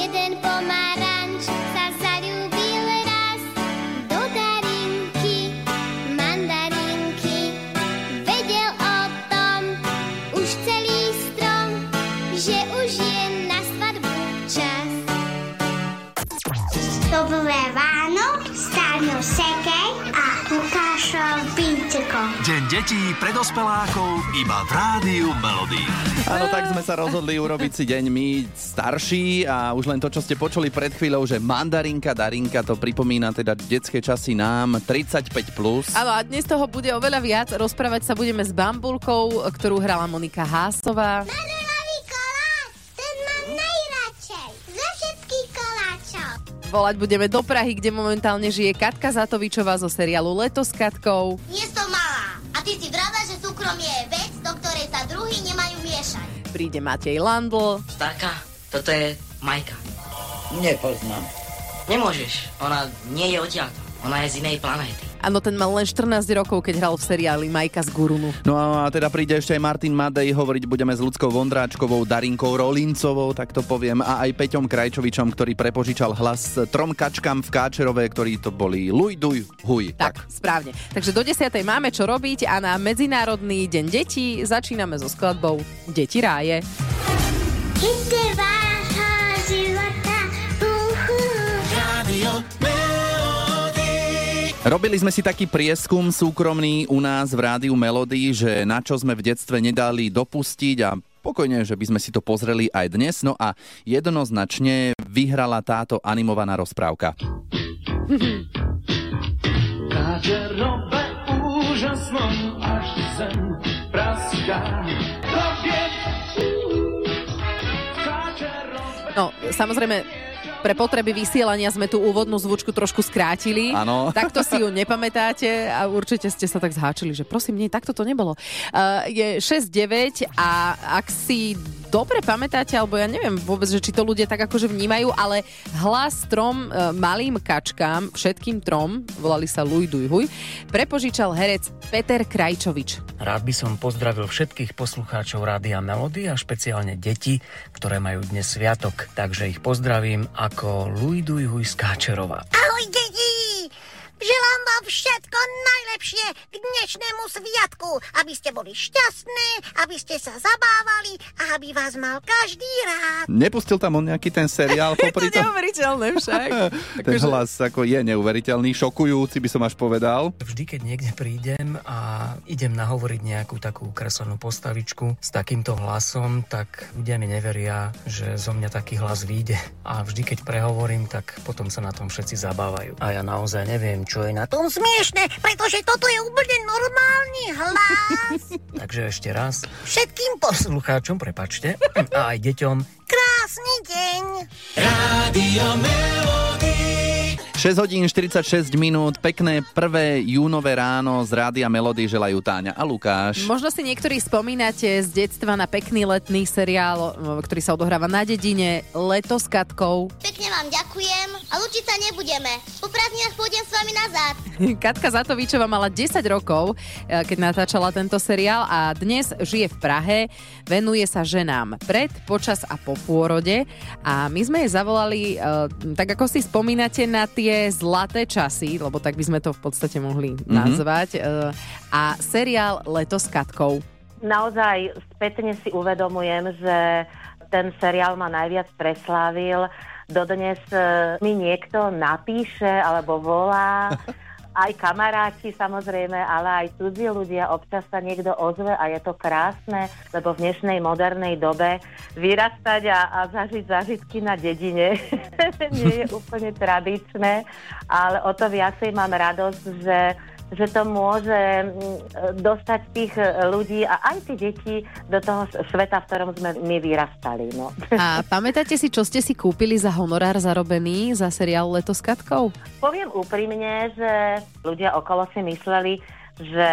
Jeden pomaranč sa zalúbil Deň detí pre dospelákov iba v Rádiu Melody. Áno, tak sme sa rozhodli urobiť si deň my starší a už len to, čo ste počuli pred chvíľou, že mandarinka, darinka, to pripomína teda detské časy nám, 35+. Plus. Áno, a dnes toho bude oveľa viac. Rozprávať sa budeme s Bambulkou, ktorú hrala Monika Hásová. Koláčov. Volať budeme do Prahy, kde momentálne žije Katka Zatovičová zo seriálu Leto s Katkou. Nie som malá. A ty si vrada, že súkromie je vec, do ktorej sa druhý nemajú miešať. Príde Matej Landl, Starka, toto je Majka. Nepoznám. Nemôžeš, ona nie je odtiaľto. Ona je z inej planéty. Áno, ten mal len 14 rokov, keď hral v seriáli Majka z Gurunu. No a teda príde ešte aj Martin Madej, hovoriť budeme s ľudskou Vondráčkovou, Darinkou Rolincovou, tak to poviem, a aj Peťom Krajčovičom, ktorý prepožičal hlas trom kačkám v Káčerove, ktorí to boli Luj, Duj, Huj. Tak, správne. Takže do 10. máme čo robiť a na Medzinárodný deň detí začíname so skladbou Deti ráje. Hity vášho Robili sme si taký prieskum súkromný u nás v rádiu Melody, že na čo sme v detstve nedali dopustiť a pokojne, že by sme si to pozreli aj dnes. No a jednoznačne vyhrala táto animovaná rozprávka. Zem No, samozrejme, pre potreby vysielania sme tú úvodnú zvučku trošku skrátili. Áno. Takto si ju nepamätáte a určite ste sa tak zháčili, že prosím, nie, takto to nebolo. Uh, je 6-9 a ak si dobre pamätáte, alebo ja neviem vôbec, že či to ľudia tak akože vnímajú, ale hlas trom uh, malým kačkám, všetkým trom, volali sa Luj, Duj, Huj, prepožičal herec Peter Krajčovič. Rád by som pozdravil všetkých poslucháčov Rádia Melody a špeciálne deti, ktoré majú dnes sviatok, takže ich pozdravím ako Luiduj Huj z Káčerova. Ahoj, deti! Želám vám všetko najlepšie k dnešnému sviatku, aby ste boli šťastné, aby ste sa zabávali a aby vás mal každý rád. Nepustil tam on nejaký ten seriál to popri tom? neuveriteľné však. Ten Akože- hlas ako je neuveriteľný, šokujúci by som až povedal. Vždy, keď niekde prídem a idem nahovoriť nejakú takú kreslenú postavičku s takýmto hlasom, tak ľudia mi neveria, že zo mňa taký hlas vyjde. A vždy, keď prehovorím, tak potom sa na tom všetci zabávajú. A ja naozaj neviem, čo je na tom. Smiešne, pretože toto je úplne normálny hlas. Takže ešte raz, Všetkým po poslucháčom, prepačte, a aj deťom, krásny deň. Rádio Melody. 6 hodín 46 minút, pekné prvé júnové ráno z Rádia Melody želajú Táňa a Lukáš. Možno si niektorí spomínate z detstva na pekný letný seriál, ktorý sa odohráva na dedine Leto s Katkou. Pekne vám ďakujem a lučiť sa nebudeme. Po prázdninách pôjdem s vami nazad. Katka Zatovičová mala 10 rokov, eh, keď natáčala tento seriál a dnes žije v Prahe, venuje sa ženám pred, počas a po pôrode a my sme jej zavolali, eh, tak ako si spomínate, na tie zlaté časy, lebo tak by sme to v podstate mohli nazvať, eh, a seriál Leto s Katkou. naozaj spätne si uvedomujem, že ten seriál ma najviac preslávil. Dodnes e, mi niekto napíše alebo volá, aj kamaráti samozrejme, ale aj cudzí ľudia, občas sa niekto ozve a je to krásne, lebo v dnešnej modernej dobe vyrastať a, a zažiť zážitky na dedine nie je úplne tradičné, ale o to viacej mám radosť, že že to môže mm, dostať tých e, ľudí a aj tie deti do toho sveta, v ktorom sme my vyrastali. No. A pamätáte si, čo ste si kúpili za honorár zarobený za seriál Leto s Katkou? Poviem úprimne, že ľudia okolo si mysleli, že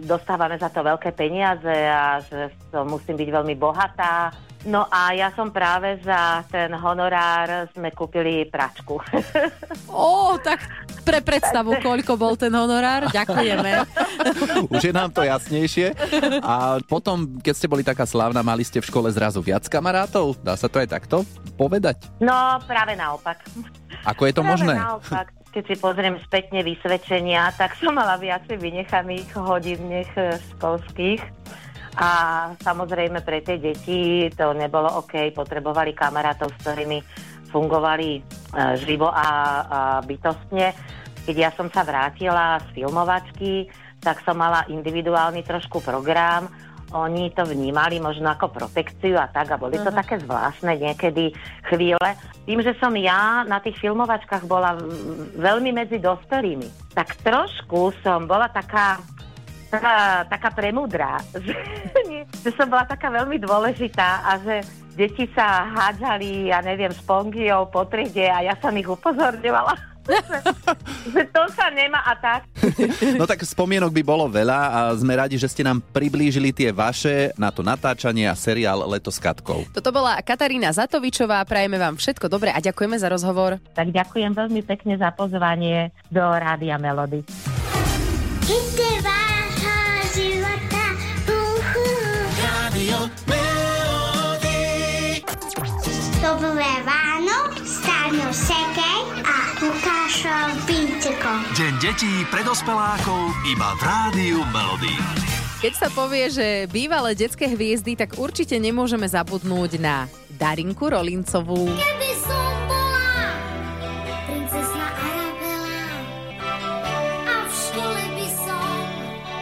dostávame za to veľké peniaze a že to musím byť veľmi bohatá. No a ja som práve za ten honorár sme kúpili pračku. Ó, tak pre predstavu, koľko bol ten honorár. Ďakujeme. Už je nám to jasnejšie. A potom, keď ste boli taká slávna, mali ste v škole zrazu viac kamarátov? Dá sa to aj takto povedať? No, práve naopak. Ako je to práve možné? naopak. Keď si pozriem spätne vysvedčenia, tak som mala viacej vynechaných hodín nech školských. A samozrejme pre tie deti to nebolo OK, potrebovali kamarátov, s ktorými fungovali e, živo a, a bytostne. Keď ja som sa vrátila z filmovačky, tak som mala individuálny trošku program. Oni to vnímali možno ako protekciu a tak a boli to Mhm. také zvláštne niekedy chvíle. Tým, že som ja na tých filmovačkách bola veľmi medzi dospelými, tak trošku som bola taká taká, taká premudrá, že som bola taká veľmi dôležitá a že deti sa hádzali, ja neviem, spongiou po triede a ja som ich upozorňovala. že, to sa nemá a tak. No tak spomienok by bolo veľa a sme radi, že ste nám priblížili tie vaše na to natáčanie a seriál Leto s Katkou. Toto bola Katarína Zatovičová, prajeme vám všetko dobré a ďakujeme za rozhovor. Tak ďakujem veľmi pekne za pozvanie do Rádia Melody. Hity vášho života. Uhu. Radio Dobré ráno, Sekej a Pinčeko. Deň detí pre dospelákov iba v Rádiu Melody. Keď sa povie, že bývalé detské hviezdy, tak určite nemôžeme zabudnúť na Darinku Rolincovú. Keby som bola princesna Arabela a v škole by som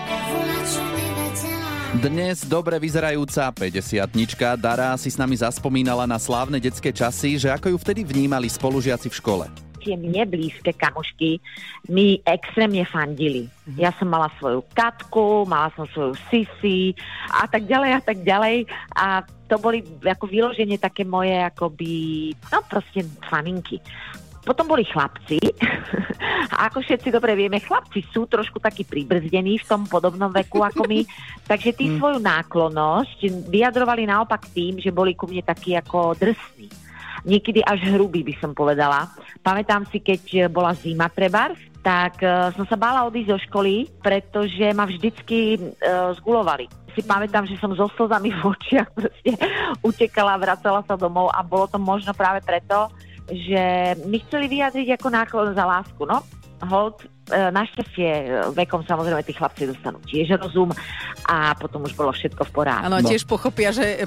volačo nevedela. Dnes dobre vyzerajúca 50 Dara si s nami zaspomínala na slávne detské časy, že ako ju vtedy vnímali spolužiaci v škole. Tie mne blízke kamošky. Mi extrémne fandili. Ja som mala svoju Katku, mala som svoju Sisi a tak ďalej a tak ďalej. A to boli ako vyloženie také moje akoby, no proste faninky. Potom boli chlapci. A ako všetci dobre vieme, chlapci sú trošku takí pribrzdení v tom podobnom veku ako my, takže tí svoju náklonnosť vyjadrovali naopak tým, že boli ku mne takí ako drsní niekedy až hrubý by som povedala. Pamätám si, keď bola zima trebárs, tak uh, som sa bála odísť zo školy, pretože ma vždycky uh, zgulovali. Si pamätám, že som so slzami v očiach proste utekala, vracala sa domov a bolo to možno práve preto, že mi chceli vyjadriť ako náklon za lásku. No, hold, e, našťastie e, vekom samozrejme tí chlapci dostanú tiež rozum a potom už bolo všetko v porádku. Áno, tiež pochopia, že e,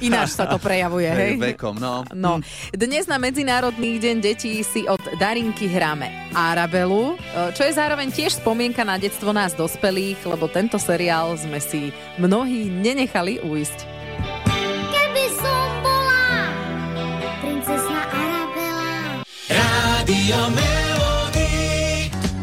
ináč sa to prejavuje, hej? Vekom, no. No, dnes na Medzinárodný deň detí si od Darinky hráme Arabelu, čo je zároveň tiež spomienka na detstvo nás dospelých, lebo tento seriál sme si mnohí nenechali uísť. Keby som bola princesna Arabela. Rádio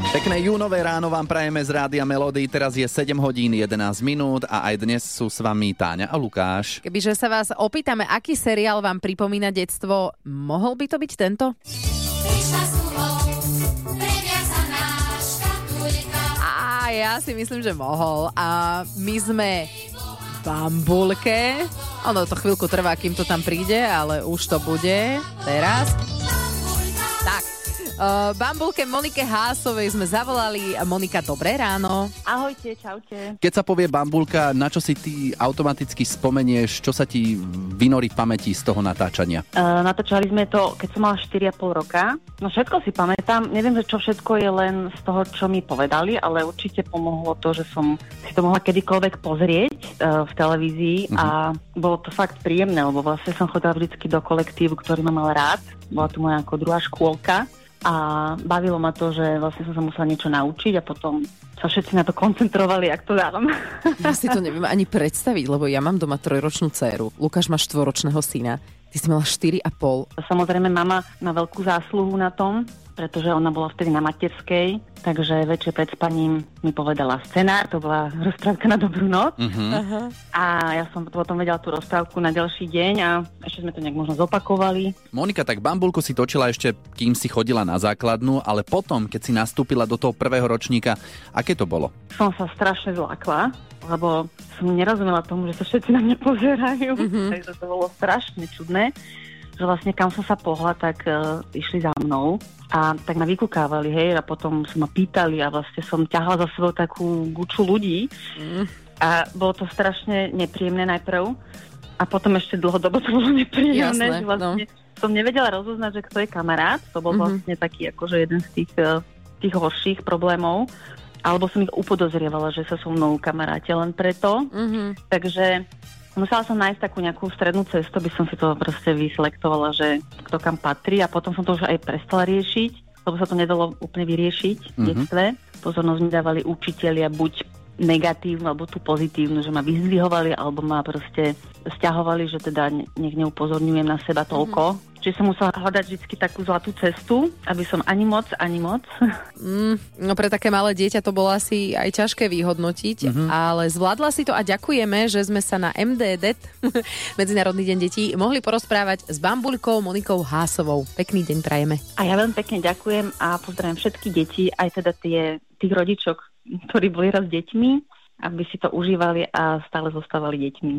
Pekné júnové ráno vám prajeme z Rádia Melody. Teraz je 7 hodín 11 minút a aj dnes sú s vami Táňa a Lukáš. Kebyže sa vás opýtame, aký seriál vám pripomína detstvo, mohol by to byť tento? A ja si myslím, že mohol. A my sme bambulke. Ono to chvíľku trvá, kým to tam príde, ale už to bude. Teraz. Uh, bambulke Monike Hásovej sme zavolali. Monika, dobré ráno. Ahojte, čaute. Keď sa povie bambulka, na čo si ty automaticky spomenieš, čo sa ti vynorí v pamäti z toho natáčania? Uh, natáčali sme to, keď som mala 4,5 roka. No všetko si pamätám. Neviem, že čo všetko je len z toho, čo mi povedali, ale určite pomohlo to, že som si to mohla kedykoľvek pozrieť uh, v televízii Mhm. a bolo to fakt príjemné, lebo vlastne som chodila vždycky do kolektívu, ktorý ma mal rád. Bola to moja ako druhá škôlka a bavilo ma to, že vlastne som sa musela niečo naučiť a potom sa všetci na to koncentrovali, ak to dám. Ja si to neviem ani predstaviť, lebo ja mám doma trojročnú dceru. Lukáš má štvoročného syna. Ty si mala 4,5. Samozrejme, mama má veľkú zásluhu na tom, pretože ona bola vtedy na materskej takže večer pred spaním mi povedala scenár, to bola rozprávka na dobrú noc. Aha. A ja som potom vedela tú rozprávku na ďalší deň a ešte sme to nejak možno zopakovali. Monika, tak bambulku si točila ešte, kým si chodila na základnú, ale potom, keď si nastúpila do toho prvého ročníka, aké to bolo? Som sa strašne zlákla, lebo som nerozumela tomu, že sa všetci na mňa pozerajú, mm-hmm. takže to bolo strašne čudné že vlastne kam som sa pohla, tak uh, išli za mnou a tak ma vykúkávali, hej, a potom sa ma pýtali a vlastne som ťahla za sebou takú guču ľudí Mm. a bolo to strašne nepríjemné najprv a potom ešte dlhodobo to bolo nepríjemné, Jasné, že vlastne som nevedela rozoznať, že kto je kamarát, to bol Mhm. vlastne taký akože jeden z tých, eh, tých horších problémov, alebo som ich upodozrievala, že sa so mnou kamaráte len preto, Mhm. takže musela som nájsť takú nejakú strednú cestu, by som si to proste vyselektovala, že kto kam patrí a potom som to už aj prestala riešiť, lebo sa to nedalo úplne vyriešiť v Mhm. detstve. Pozornosť mi dávali učitelia buď negatívnu alebo tú pozitívnu, že ma vyzdvihovali alebo ma proste stiahovali, že teda ne- nech neupozorňujem na seba toľko. Čiže som musela hľadať vždy takú zlatú cestu, aby som ani moc, ani moc. Mm, no pre také malé dieťa to bolo asi aj ťažké vyhodnotiť, Mhm. ale zvládla si to a ďakujeme, že sme sa na MDD, Medzinárodný deň detí, mohli porozprávať s Bambulkou Monikou Hásovou. Pekný deň prajeme. A ja veľmi pekne ďakujem a pozdravím všetky deti, aj teda tie, tých rodičok, ktorí boli raz deťmi, aby si to užívali a stále zostávali deťmi.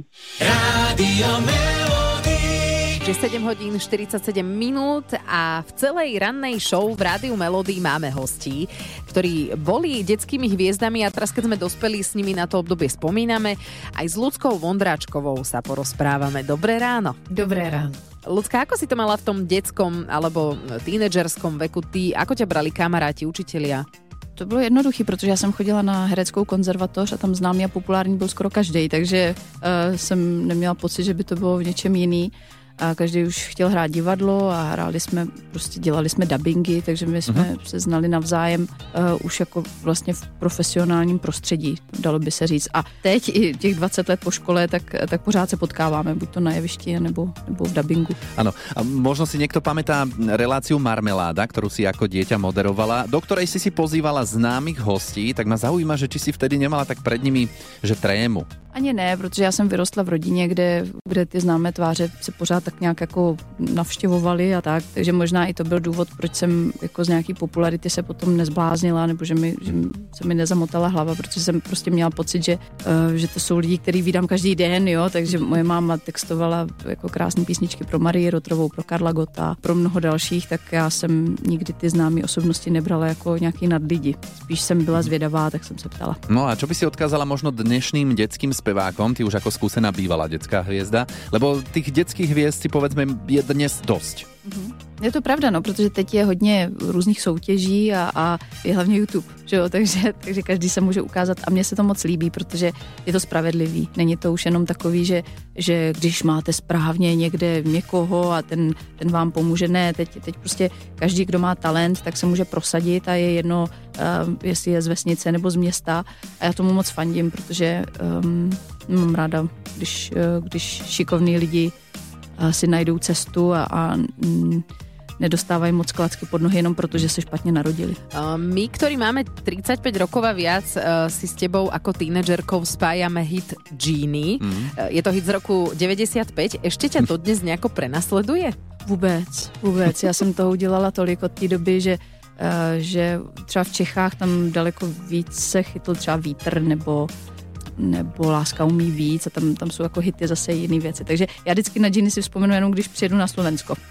Že 7 hodín 47 minút a v celej rannej show v Rádiu Melody máme hostí, ktorí boli detskými hviezdami a teraz keď sme dospeli s nimi na to obdobie spomíname. Aj s Ľudskou Vondráčkovou sa porozprávame. Dobré ráno. Dobré ráno. Ľudská, ako si to mala v tom detskom alebo tínedžerskom veku? Ty, ako ťa brali kamaráti, učitelia? To bylo jednoduché, protože já jsem chodila na hereckou konzervatoř a tam známý a populární byl skoro každý, takže uh, jsem neměla pocit, že by to bylo v něčem jiný. A každý už chtěl hrát divadlo a hráli jsme, prostě dělali jsme dubbingy, takže my jsme Mhm. se znali navzájem uh, už jako vlastně v profesionálním prostředí, dalo by se říct. A teď i těch 20 let po škole, tak, tak pořád se potkáváme, buď to na jevišti, nebo, nebo v dubbingu. Áno, a možno si niekto pamätá reláciu Marmeláda, ktorú si ako dieťa moderovala, do ktorej si si pozývala známych hostí, tak ma zaujíma, že či si vtedy nemala tak pred nimi, že trému. Ani ne, protože já jsem vyrostla v rodině, kde, kde ty známé tváře se pořád tak nějak jako navštěvovaly a tak, takže možná i to byl důvod, proč jsem jako z nějaký popularity se potom nezbláznila, nebo že, mi, že se mi nezamotala hlava, protože jsem prostě měla pocit, že, uh, že to jsou lidi, který vídám každý den, jo, takže moje máma textovala jako krásné písničky pro Marii Rotrovou, pro Karla Gota, pro mnoho dalších, tak já jsem nikdy ty známé osobnosti nebrala jako nějaký nadlidi. Spíš jsem byla zvědavá, tak jsem se ptala. No a čo by si odkázala možno dnešným detským spevákom, ty už ako skúsená bývalá detská hviezda, lebo tých detských hviezd si povedzme je dnes dosť. Je to pravda, no, protože teď je hodně různých soutěží a, a je hlavně YouTube, že jo? Takže, takže každý se může ukázat a mně se to moc líbí, protože je to spravedlivý. Není to už jenom takový, že, že když máte správně někde někoho a ten, ten vám pomůže, ne, teď, teď prostě každý, kdo má talent, tak se může prosadit a je jedno, uh, jestli je z vesnice nebo z města a já tomu moc fandím, protože um, mám ráda, když, uh, když šikovní lidi si najdou cestu a, a mm, nedostávají moc klacky pod nohy jenom proto, že se špatně narodili. My, ktorí máme 35 rokov a viac, uh, si s tebou ako tínedžerkou spájame hit Genie. Uh, Je to hit z roku 95. Ešte ťa to dnes nejako prenasleduje? Vůbec, vůbec. Já jsem toho udělala tolik od té doby, že, uh, že třeba v Čechách tam daleko víc se chytl třeba vítr nebo nebo Láska umí víc a tam, tam jsou jako hity zase jiné věci. Takže já vždycky na Giny si vzpomenu jenom, když přijedu na Slovensko.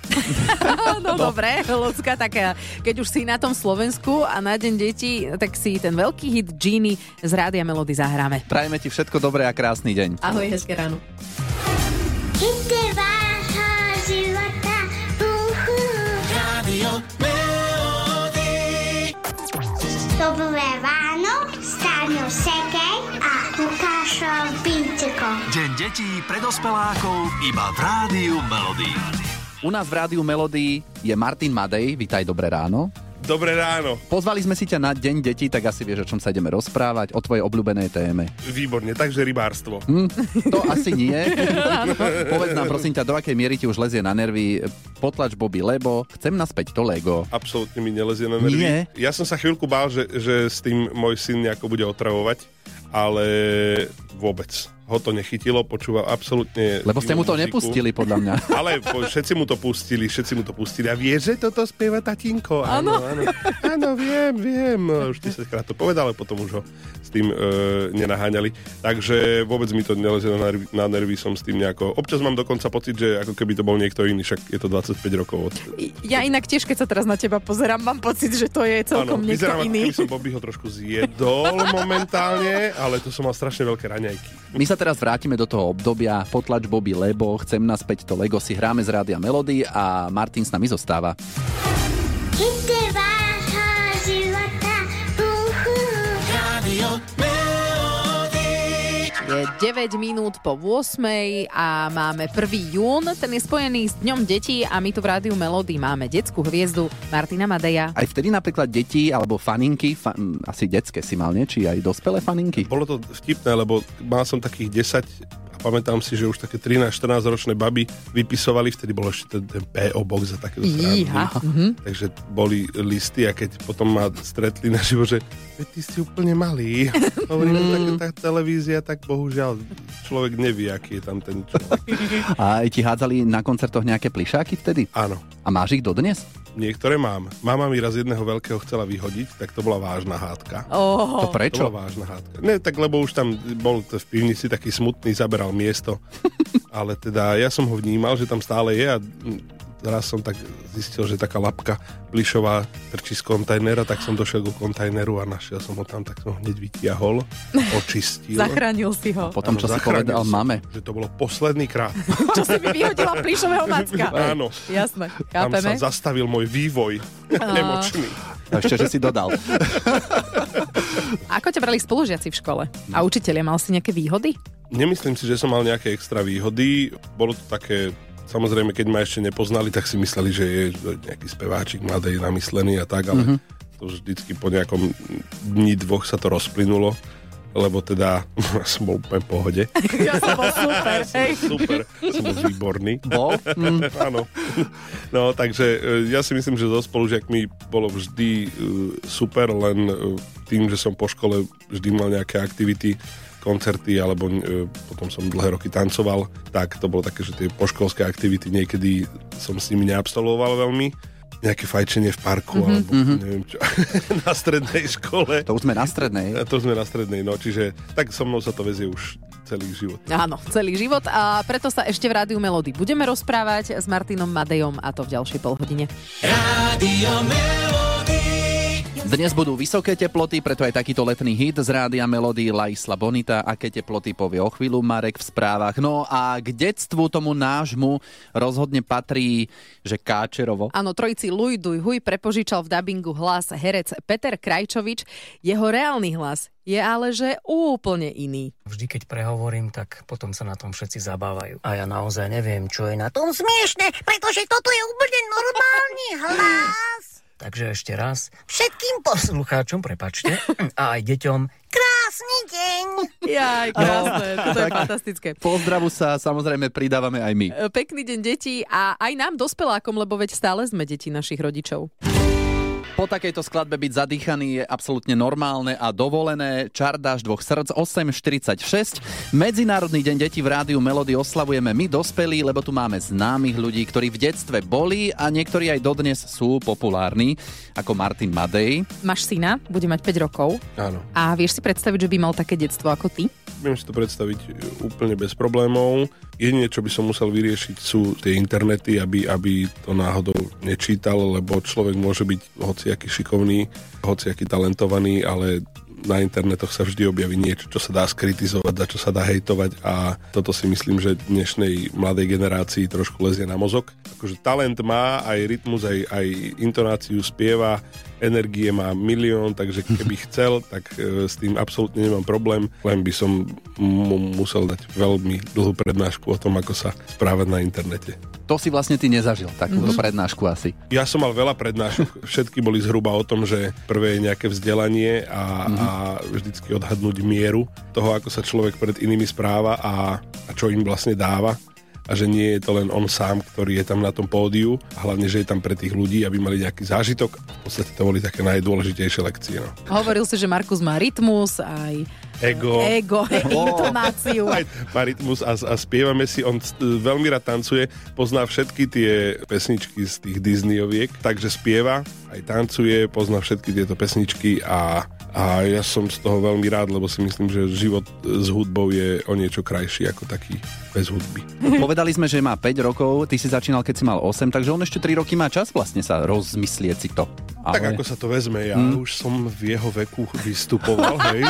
No, dobre, Lucka, tak eh, keď už si na tom Slovensku a na Deň detí, tak si ten veľký hit Genie z Rádia Melody zahráme. Prajeme ti všetko dobré a krásny deň. Ahoj, hezké ráno. Hity vášho života. Uhu. Rádio Melody. Dobré ráno Deň detí pre dospelákov iba v Rádiu Melody. U nás v Rádiu Melody je Martin Madej, vítaj, dobré ráno. Dobré ráno. Pozvali sme si ťa na Deň detí, tak asi vieš, o čom sa ideme rozprávať, o tvojej obľúbenej téme. Výborne, takže rybárstvo. Hm, to asi nie. Povedz nám prosím ťa, do akej miery ti už lezie na nervy potlač Bobby, lebo chcem naspäť to Lego. Absolútne mi nelezie na nervy. Nie? Ja som sa chvíľku bál, že, že s tým môj syn nejako bude otravovať, ale vôbec ho to nechytilo, počúval absolútne... Lebo ste mu to muziku. nepustili, podľa mňa. Ale po, všetci mu to pustili, všetci mu to pustili. A vie, že toto spieva tatinko? Áno. áno. Áno, viem, viem. Už 10 krát to povedal, ale potom už ho s tým e, nenaháňali. Takže vôbec mi to nelezie na nervy, na nervy, som s tým nejako... Občas mám dokonca pocit, že ako keby to bol niekto iný, však je to 25 rokov od... Ja inak tiež, keď sa teraz na teba pozerám, mám pocit, že to je celkom niekto vyzerám, iný. keby som Bobbyho trošku zjedol momentálne, ale to som mal strašne veľké raňajky. My sa teraz vrátime do toho obdobia Potlač Bobby, lebo chcem naspäť to Lego si hráme z Rádia Melody a Martin s nami zostáva. Hity Je 9 minút po 8 a máme 1. jún. Ten je spojený s Dňom detí a my tu v Rádiu Melody máme detskú hviezdu Martina Madeja. Aj vtedy napríklad deti alebo faninky, fa- m, asi detské si mal, nie? Či aj dospelé faninky? Bolo to vtipné, lebo mal som takých 10 a pamätám si, že už také 13-14 ročné baby vypisovali, vtedy bol ešte ten, ten PO box a takéto. Mhm. Takže boli listy a keď potom ma stretli na živo, že "Veď ty si úplne malý. Hovorím, mm. tak, tá televízia, tak bohužiaľ človek nevie, aký je tam ten človek. A ti hádzali na koncertoch nejaké plišáky vtedy? Áno. A máš ich dodnes? Niektoré mám. Mama mi raz jedného veľkého chcela vyhodiť, tak to bola vážna hádka. Oh. To prečo? To bola vážna hádka. Ne, tak lebo už tam bol v pivnici taký smutný, zaberal miesto. Ale teda ja som ho vnímal, že tam stále je a raz som tak zistil, že taká lapka plišová trčí z kontajnera, tak som došiel ku kontajneru a našiel som ho tam, tak som ho hneď vytiahol, očistil. Zachránil si ho. Potom, čo si povedal som, mame. Že to bolo posledný krát. Čo si mi vyhodila plišového macka. Áno. Jasné, Tam sa chápeme. zastavil môj vývoj emočný. A ešte, že si dodal. Ako ťa brali spolužiaci v škole? A učiteľia, mal si nejaké výhody? Nemyslím si, že som mal nejaké extra výhody. Bolo to také, samozrejme, keď ma ešte nepoznali, tak si mysleli, že je nejaký speváčik mladej namyslený a tak, ale mm-hmm. to vždycky po nejakom dni, dvoch sa to rozplynulo lebo teda som bol úplne v pohode. Ja som bol super, hej. super, som bol výborný. Bol? Mm. Áno. No, takže e, ja si myslím, že so spolužiakmi bolo vždy e, super, len e, tým, že som po škole vždy mal nejaké aktivity, koncerty, alebo e, potom som dlhé roky tancoval, tak to bolo také, že tie poškolské aktivity niekedy som s nimi neabsolvoval veľmi. Nejaké fajčenie v parku, Mhm. mm-hmm. alebo neviem čo, na strednej škole. To už sme na strednej. A to sme na strednej, no, čiže tak so mnou sa to vezie už celý život. Áno, celý život a preto sa ešte v Rádiu Melody budeme rozprávať s Martinom Madejom a to v ďalšej polhodine. Rádio Dnes budú vysoké teploty, preto aj takýto letný hit z rádia Melody La Isla Bonita. Aké teploty povie o chvíľu Marek v správach. No a k detstvu tomu nášmu rozhodne patrí, že Káčerovo. Áno, trojici Luj Duj Huj prepožičal v dabingu hlas herec Peter Krajčovič. Jeho reálny hlas je ale že úplne iný. Vždy, keď prehovorím, tak potom sa na tom všetci zabávajú. A ja naozaj neviem, čo je na to. Tom smiešne, pretože toto je úplne normálny hlas. Takže ešte raz, Všetkým po... poslucháčom, prepačte, a aj deťom, Krásny deň. Jaj, krásne, toto je fantastické. Pozdravu sa samozrejme pridávame aj my. Pekný deň detí a aj nám dospelákom, lebo veď stále sme deti našich rodičov. Po takejto skladbe byť zadýchaný je absolútne normálne a dovolené. Čardáš dvoch srdc 8.46. Medzinárodný deň detí v rádiu Melody oslavujeme my dospelí, lebo tu máme známych ľudí, ktorí v detstve boli a niektorí aj dodnes sú populárni, ako Martin Madej. Máš syna, bude mať 5 rokov Áno. a vieš si predstaviť, že by mal také detstvo ako ty? Viem si to predstaviť úplne bez problémov. Jedine, čo by som musel vyriešiť, sú tie internety, aby, aby to náhodou nečítal, lebo človek môže byť hociaký šikovný, hociaký talentovaný, ale na internetoch sa vždy objaví niečo, čo sa dá skritizovať, za čo sa dá hejtovať a toto si myslím, že dnešnej mladej generácii trošku lezie na mozog. Akože talent má, aj rytmus, aj, aj intonáciu spieva, energie má milión, takže keby chcel, tak e, s tým absolútne nemám problém, len by som mu musel dať veľmi dlhú prednášku o tom, ako sa správať na internete. To si vlastne ty nezažil, takúto mm-hmm. prednášku asi. Ja som mal veľa prednášok, všetky boli zhruba o tom, že prvé je nejaké vzdelanie a, mm-hmm. a vždycky odhadnúť mieru toho, ako sa človek pred inými správa a, a čo im vlastne dáva a že nie je to len on sám, ktorý je tam na tom pódiu a hlavne, že je tam pre tých ľudí, aby mali nejaký zážitok. V podstate to boli také najdôležitejšie lekcie. No. Hovoril si, že Markus má rytmus aj ego, ego intonáciu. Má rytmus a, a spievame si, on veľmi rád tancuje, pozná všetky tie pesničky z tých Disneyoviek, takže spieva, aj tancuje, pozná všetky tieto pesničky a a ja som z toho veľmi rád, lebo si myslím, že život s hudbou je o niečo krajší ako taký bez hudby. Povedali sme, že má 5 rokov, ty si začínal, keď si mal 8, takže on ešte 3 roky má čas vlastne sa rozmyslieť si to. Ale... Tak ako sa to vezme, ja hmm. už som v jeho veku vystupoval, hej,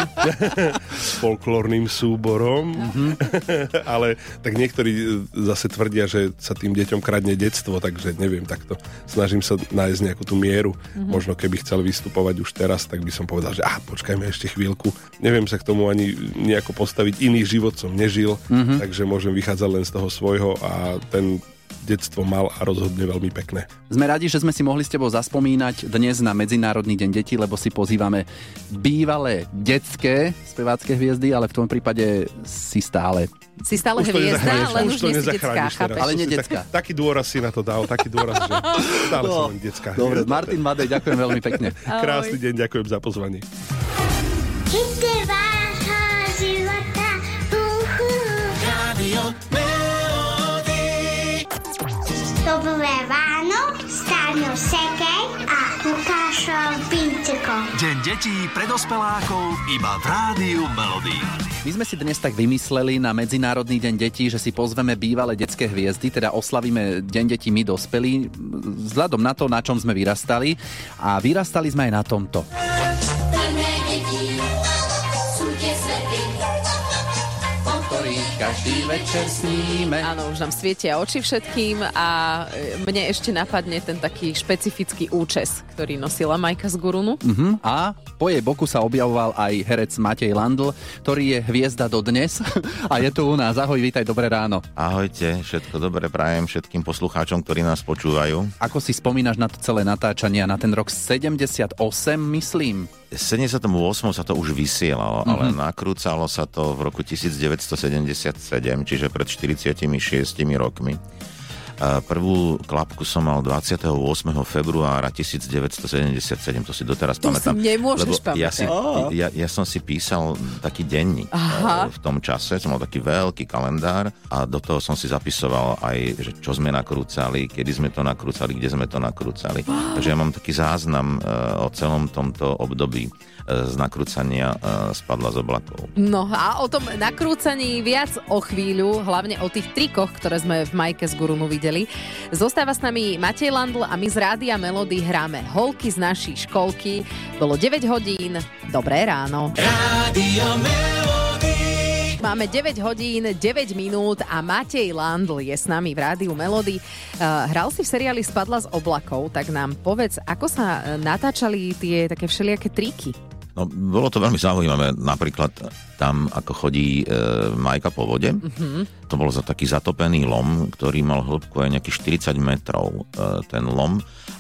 s folklórnym súborom, mm-hmm. ale tak niektorí zase tvrdia, že sa tým deťom kradne detstvo, takže neviem, takto snažím sa nájsť nejakú tú mieru. Mm-hmm. Možno keby chcel vystupovať už teraz, tak by som povedal, že ah, počkajme ešte chvíľku. Neviem sa k tomu ani nejako postaviť, iný život som nežil, mm-hmm. takže môžem vychádzať len z toho svojho a ten detstvo mal a rozhodne veľmi pekné. Sme radi, že sme si mohli s tebou zaspomínať dnes na Medzinárodný deň detí, lebo si pozývame bývalé detské spevácké hviezdy, ale v tom prípade si stále si stále už hviezda, len už, už nie si detská, Ale nie detská. Tak, taký dôraz si na to dal, taký dôraz, že stále no, som len detská. Dobre, Martin Madej, ďakujem veľmi pekne. Krásny deň, ďakujem za pozvanie. Dobré ráno, Stáňo Sekej a Lukášom Pinčekom. Deň detí pre dospelákov iba v Rádiu Melody. My sme si dnes tak vymysleli na Medzinárodný deň detí, že si pozveme bývalé detské hviezdy, teda oslavíme Deň detí my dospelí, vzhľadom na to, na čom sme vyrastali. A vyrastali sme aj na tomto. Každý večer sníme. Áno, už nám svietia oči všetkým a e, mne ešte napadne ten taký špecifický účes, ktorý nosila Majka z Gurunu. Uh-huh. A po jej boku sa objavoval aj herec Matej Landl, ktorý je hviezda do dnes a je tu u nás. Ahoj, vítaj, dobré ráno. Ahojte, všetko dobré prajem všetkým poslucháčom, ktorí nás počúvajú. Ako si spomínaš na to celé natáčanie, na ten rok 78, myslím? 78. sa to už vysielalo, mm-hmm. ale nakrúcalo sa to v roku 1977, čiže pred 46 rokmi. Prvú klapku som mal 28. februára 1977, to si doteraz to pamätám. si nemôžeš pamätať. Ja, si, ja, ja som si písal taký denník Aha. v tom čase, som mal taký veľký kalendár a do toho som si zapisoval aj, že čo sme nakrúcali, kedy sme to nakrúcali, kde sme to nakrúcali. Takže ja mám taký záznam o celom tomto období z nakrúcania spadla z oblakov. No a o tom nakrúcaní viac o chvíľu, hlavne o tých trikoch, ktoré sme v Majke z Gurunu videli. Zostáva s nami Matej Landl a my z Rádia Melody hráme holky z našej školky. Bolo 9 hodín, dobré ráno. Rádio Melody. Máme 9 hodín, 9 minút a Matej Landl je s nami v Rádiu Melody. Uh, hral si v seriáli Spadla z oblakov, tak nám povedz, ako sa natáčali tie také všelijaké triky? No, bolo to veľmi zaujímavé. Napríklad tam, ako chodí e, Majka po vode. Mm-hmm. To bol za taký zatopený lom, ktorý mal hĺbku aj nejakých 40 metrov e, ten lom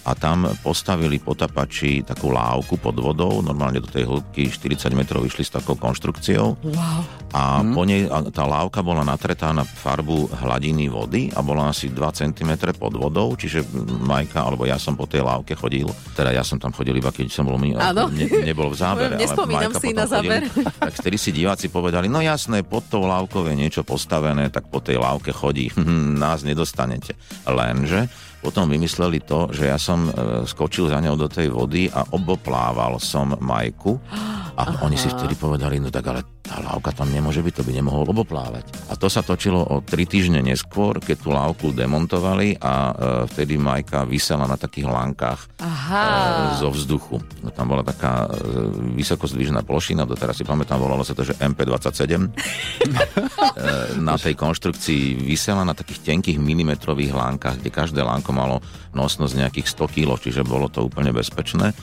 a tam postavili potapači takú lávku pod vodou, normálne do tej hĺbky 40 metrov išli s takou konštrukciou wow. a mm. po nej tá lávka bola natretá na farbu hladiny vody a bola asi 2 cm pod vodou, čiže Majka alebo ja som po tej lávke chodil, teda ja som tam chodil iba keď som bol, ne, nebol v zábere, ale Majka si na záber. Chodil, tak vtedy si diváci povedali, no jasné, pod tou lávkou je niečo postavené, tak po tej lávke chodí, nás nedostanete. Lenže potom vymysleli to, že ja som e, skočil za ňou do tej vody a oboplával som Majku a Aha. oni si vtedy povedali, no tak ale tá lávka tam nemôže byť, to by nemohol oboplávať. A to sa točilo o tri týždne neskôr, keď tú lávku demontovali a e, vtedy Majka vysela na takých lankách Aha. e, zo vzduchu. No, tam bola taká e, vysokozdvižná plošina, doteraz si pamätám, volalo sa to, že MP27. E, na tej konštrukcii vysela na takých tenkých milimetrových lánkach, kde každé lánko malo nosnosť nejakých 100 kg, čiže bolo to úplne bezpečné.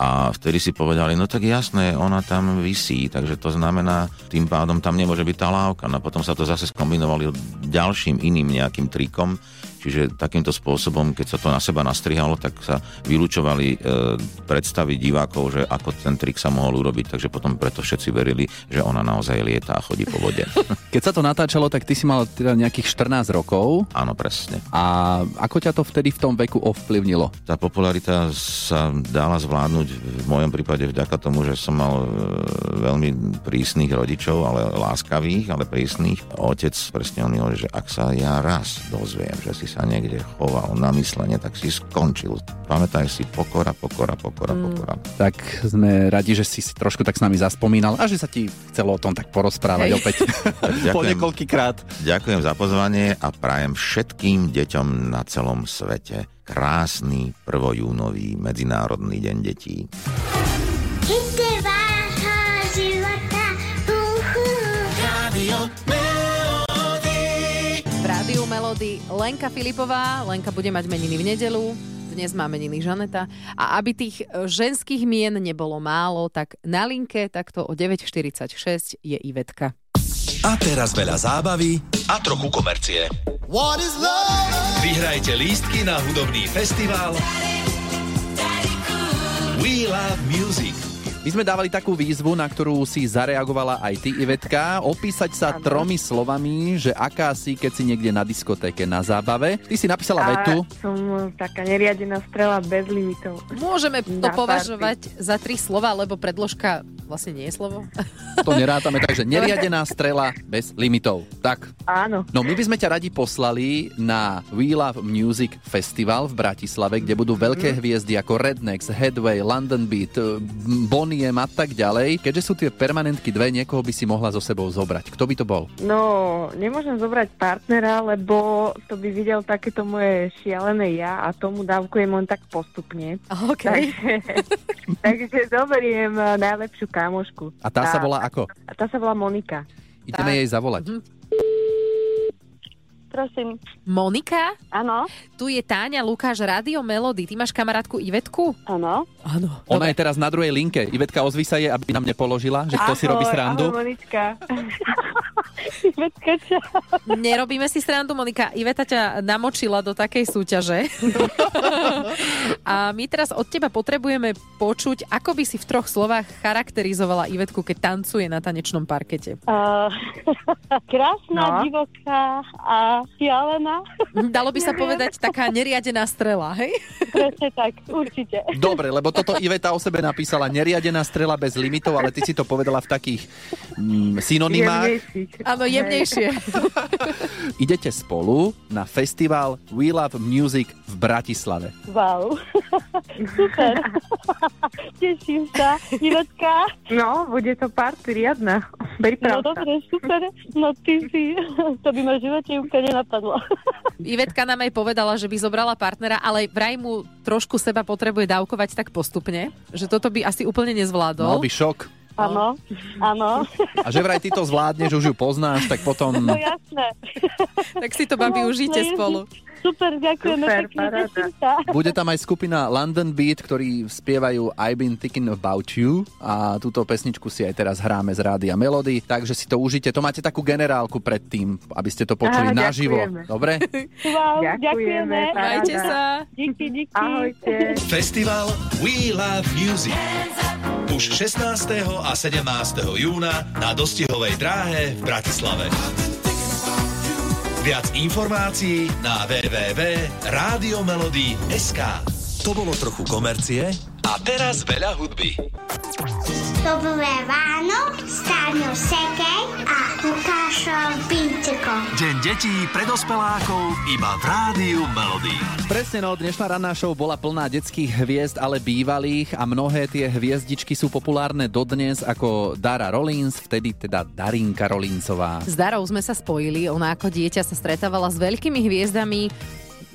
A vtedy si povedali, no tak jasné, ona tam vysí, takže to znamená, tým pádom tam nemôže byť tá lávka. No potom sa to zase skombinovali ďalším iným nejakým trikom, Čiže takýmto spôsobom, keď sa to na seba nastrihalo, tak sa vylúčovali e, predstavy divákov, že ako ten trik sa mohol urobiť, takže potom preto všetci verili, že ona naozaj lieta a chodí po vode. Keď sa to natáčalo, tak ty si mal teda nejakých 14 rokov. Áno, presne. A ako ťa to vtedy v tom veku ovplyvnilo? Tá popularita sa dala zvládnuť v mojom prípade vďaka tomu, že som mal e, veľmi prísnych rodičov, ale láskavých, ale prísnych. Otec presne on mi že ak sa ja raz dozviem, že si sa niekde choval na myslenie, tak si skončil. Pamätaj si, pokora, pokora, pokora, Mm. pokora. Tak sme radi, že si si trošku tak s nami zaspomínal a že sa ti chcelo o tom tak porozprávať Hej. opäť po niekoľkýkrát. Ďakujem za pozvanie a prajem všetkým deťom na celom svete krásny prvojúnový Medzinárodný deň detí. Hity Melody Lenka Filipová. Lenka bude mať meniny v nedelu. Dnes má meniny Žaneta. A aby tých e, ženských mien nebolo málo, tak na linke takto o 9.46 je Ivetka. A teraz veľa zábavy a trochu komercie. What is love? Vyhrajte lístky na hudobný festival We Love Music. My sme dávali takú výzvu, na ktorú si zareagovala aj ty, Ivetka, opísať sa tromi slovami, že aká si, keď si niekde na diskotéke na zábave. Ty si napísala vetu. Som taká neriadená strela bez limitov. Môžeme to Na považovať za tri slova, lebo predložka vlastne nie je slovo. To nerátame, takže neriadená strela bez limitov. Tak. Áno. No my by sme ťa radi poslali na We Love Music Festival v Bratislave, kde budú veľké hviezdy ako Rednex, Headway, London Beat, eh, Boniem a tak ďalej. Keďže sú tie permanentky dve, niekoho by si mohla so sebou zobrať. Kto by to bol? No, nemôžem zobrať partnera, lebo to by videl takéto moje šialené ja a tomu dávkujem len tak postupne. OK. Takže, takže zoberiem najlepšiu kamošku. A tá sa volá ako? A tá sa volá Monika. Ideme jej zavolať. Prosím. Monika? Áno. Tu je Táňa Lukáš, Radio Melody. Ty máš kamarátku Ivetku? Áno. Áno. Ona je teraz na druhej linke. Ivetka, ozví sa je, aby nám nepoložila, že kto si robí srandu. Ahoj, Monička. Ivetka, čau. Nerobíme si srandu, Monika. Iveta ťa namočila do takej súťaže. A my teraz od teba potrebujeme počuť, ako by si v troch slovách charakterizovala Ivetku, keď tancuje na tanečnom parkete. Uh, krásna, No. divoká a šialená. Dalo by sa povedať taká neriadená strela, hej? Presne tak, určite. Dobre, lebo toto Iveta o sebe napísala neriadená strela bez limitov, ale ty si to povedala v takých mm, synonymách. Áno, jemnejšie. Idete spolu na festival We Love Music v Bratislave. Wow. Super. Teším sa. Ivetka. No, bude to party riadna. No Priprav dobre, super. No ty si, to by ma v živote úplne nenapadlo. Ivetka nám aj povedala, že by zobrala partnera, ale vraj mu trošku seba potrebuje dávkovať tak postupne, že toto by asi úplne nezvládol. Mal by šok. Áno, áno. A že vraj ty to zvládneš, už ju poznáš, tak potom... No jasné. tak si to, babi, No, užite no, spolu. Super, ďakujeme Super, pekne, paráda. teším sa. Bude tam aj skupina London Beat, ktorí spievajú I've been thinking about you a túto pesničku si aj teraz hráme z Rádia Melody, takže si to užite. To máte takú generálku predtým, aby ste to počuli Aha, naživo. ďakujeme. Dobre? Wow, Ďakujeme, ďakujeme. Majte sa. Díky, díky. Ahojte. Festival We Love Music. Už 16. a 17. júna na dostihovej dráhe v Bratislave. Viac informácií na www.radiomelody.sk To bolo trochu komercie a teraz veľa hudby. Dobré ráno s Táňou Sekej a Píceko. Deň detí pre dospelákov iba v Rádiu Melody. Presne no, dnešná ranná show bola plná detských hviezd, ale bývalých a mnohé tie hviezdičky sú populárne dodnes ako Dara Rollins, vtedy teda Darinka Rollinsová. S Darou sme sa spojili, ona ako dieťa sa stretávala s veľkými hviezdami,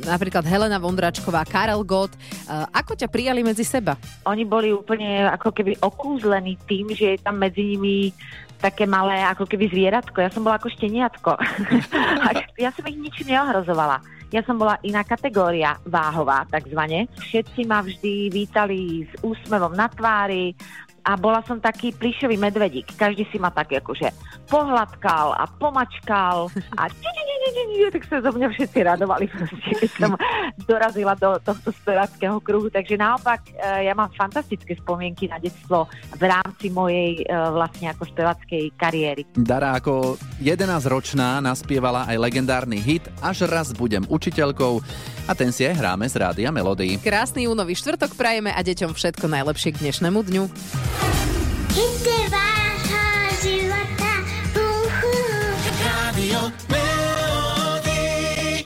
napríklad Helena Vondračková, Karel Gott. E, Ako ťa prijali medzi seba? Oni boli úplne ako keby okúzlení tým, že je tam medzi nimi také malé ako keby zvieratko. Ja som bola ako šteniatko. Ja som ich ničím neohrozovala. Ja som bola iná kategória váhová, takzvané. Všetci ma vždy vítali s úsmevom na tvári a bola som taký plišový medvedík. Každý si ma tak akože pohľadkal a pomačkal a či, či, či, či, či, tak sa zo mňa všetci radovali proste, keď som dorazila do tohto speváckého kruhu. Takže naopak e, ja mám fantastické spomienky na detstvo v rámci mojej e, vlastne ako spevackej kariéry. Dara ako 11-ročná naspievala aj legendárny hit Až raz budem učiteľkou a ten si aj hráme z Rádia Melody. Krásny júnový štvrtok prajeme a deťom všetko najlepšie k dnešnému dňu. ケッては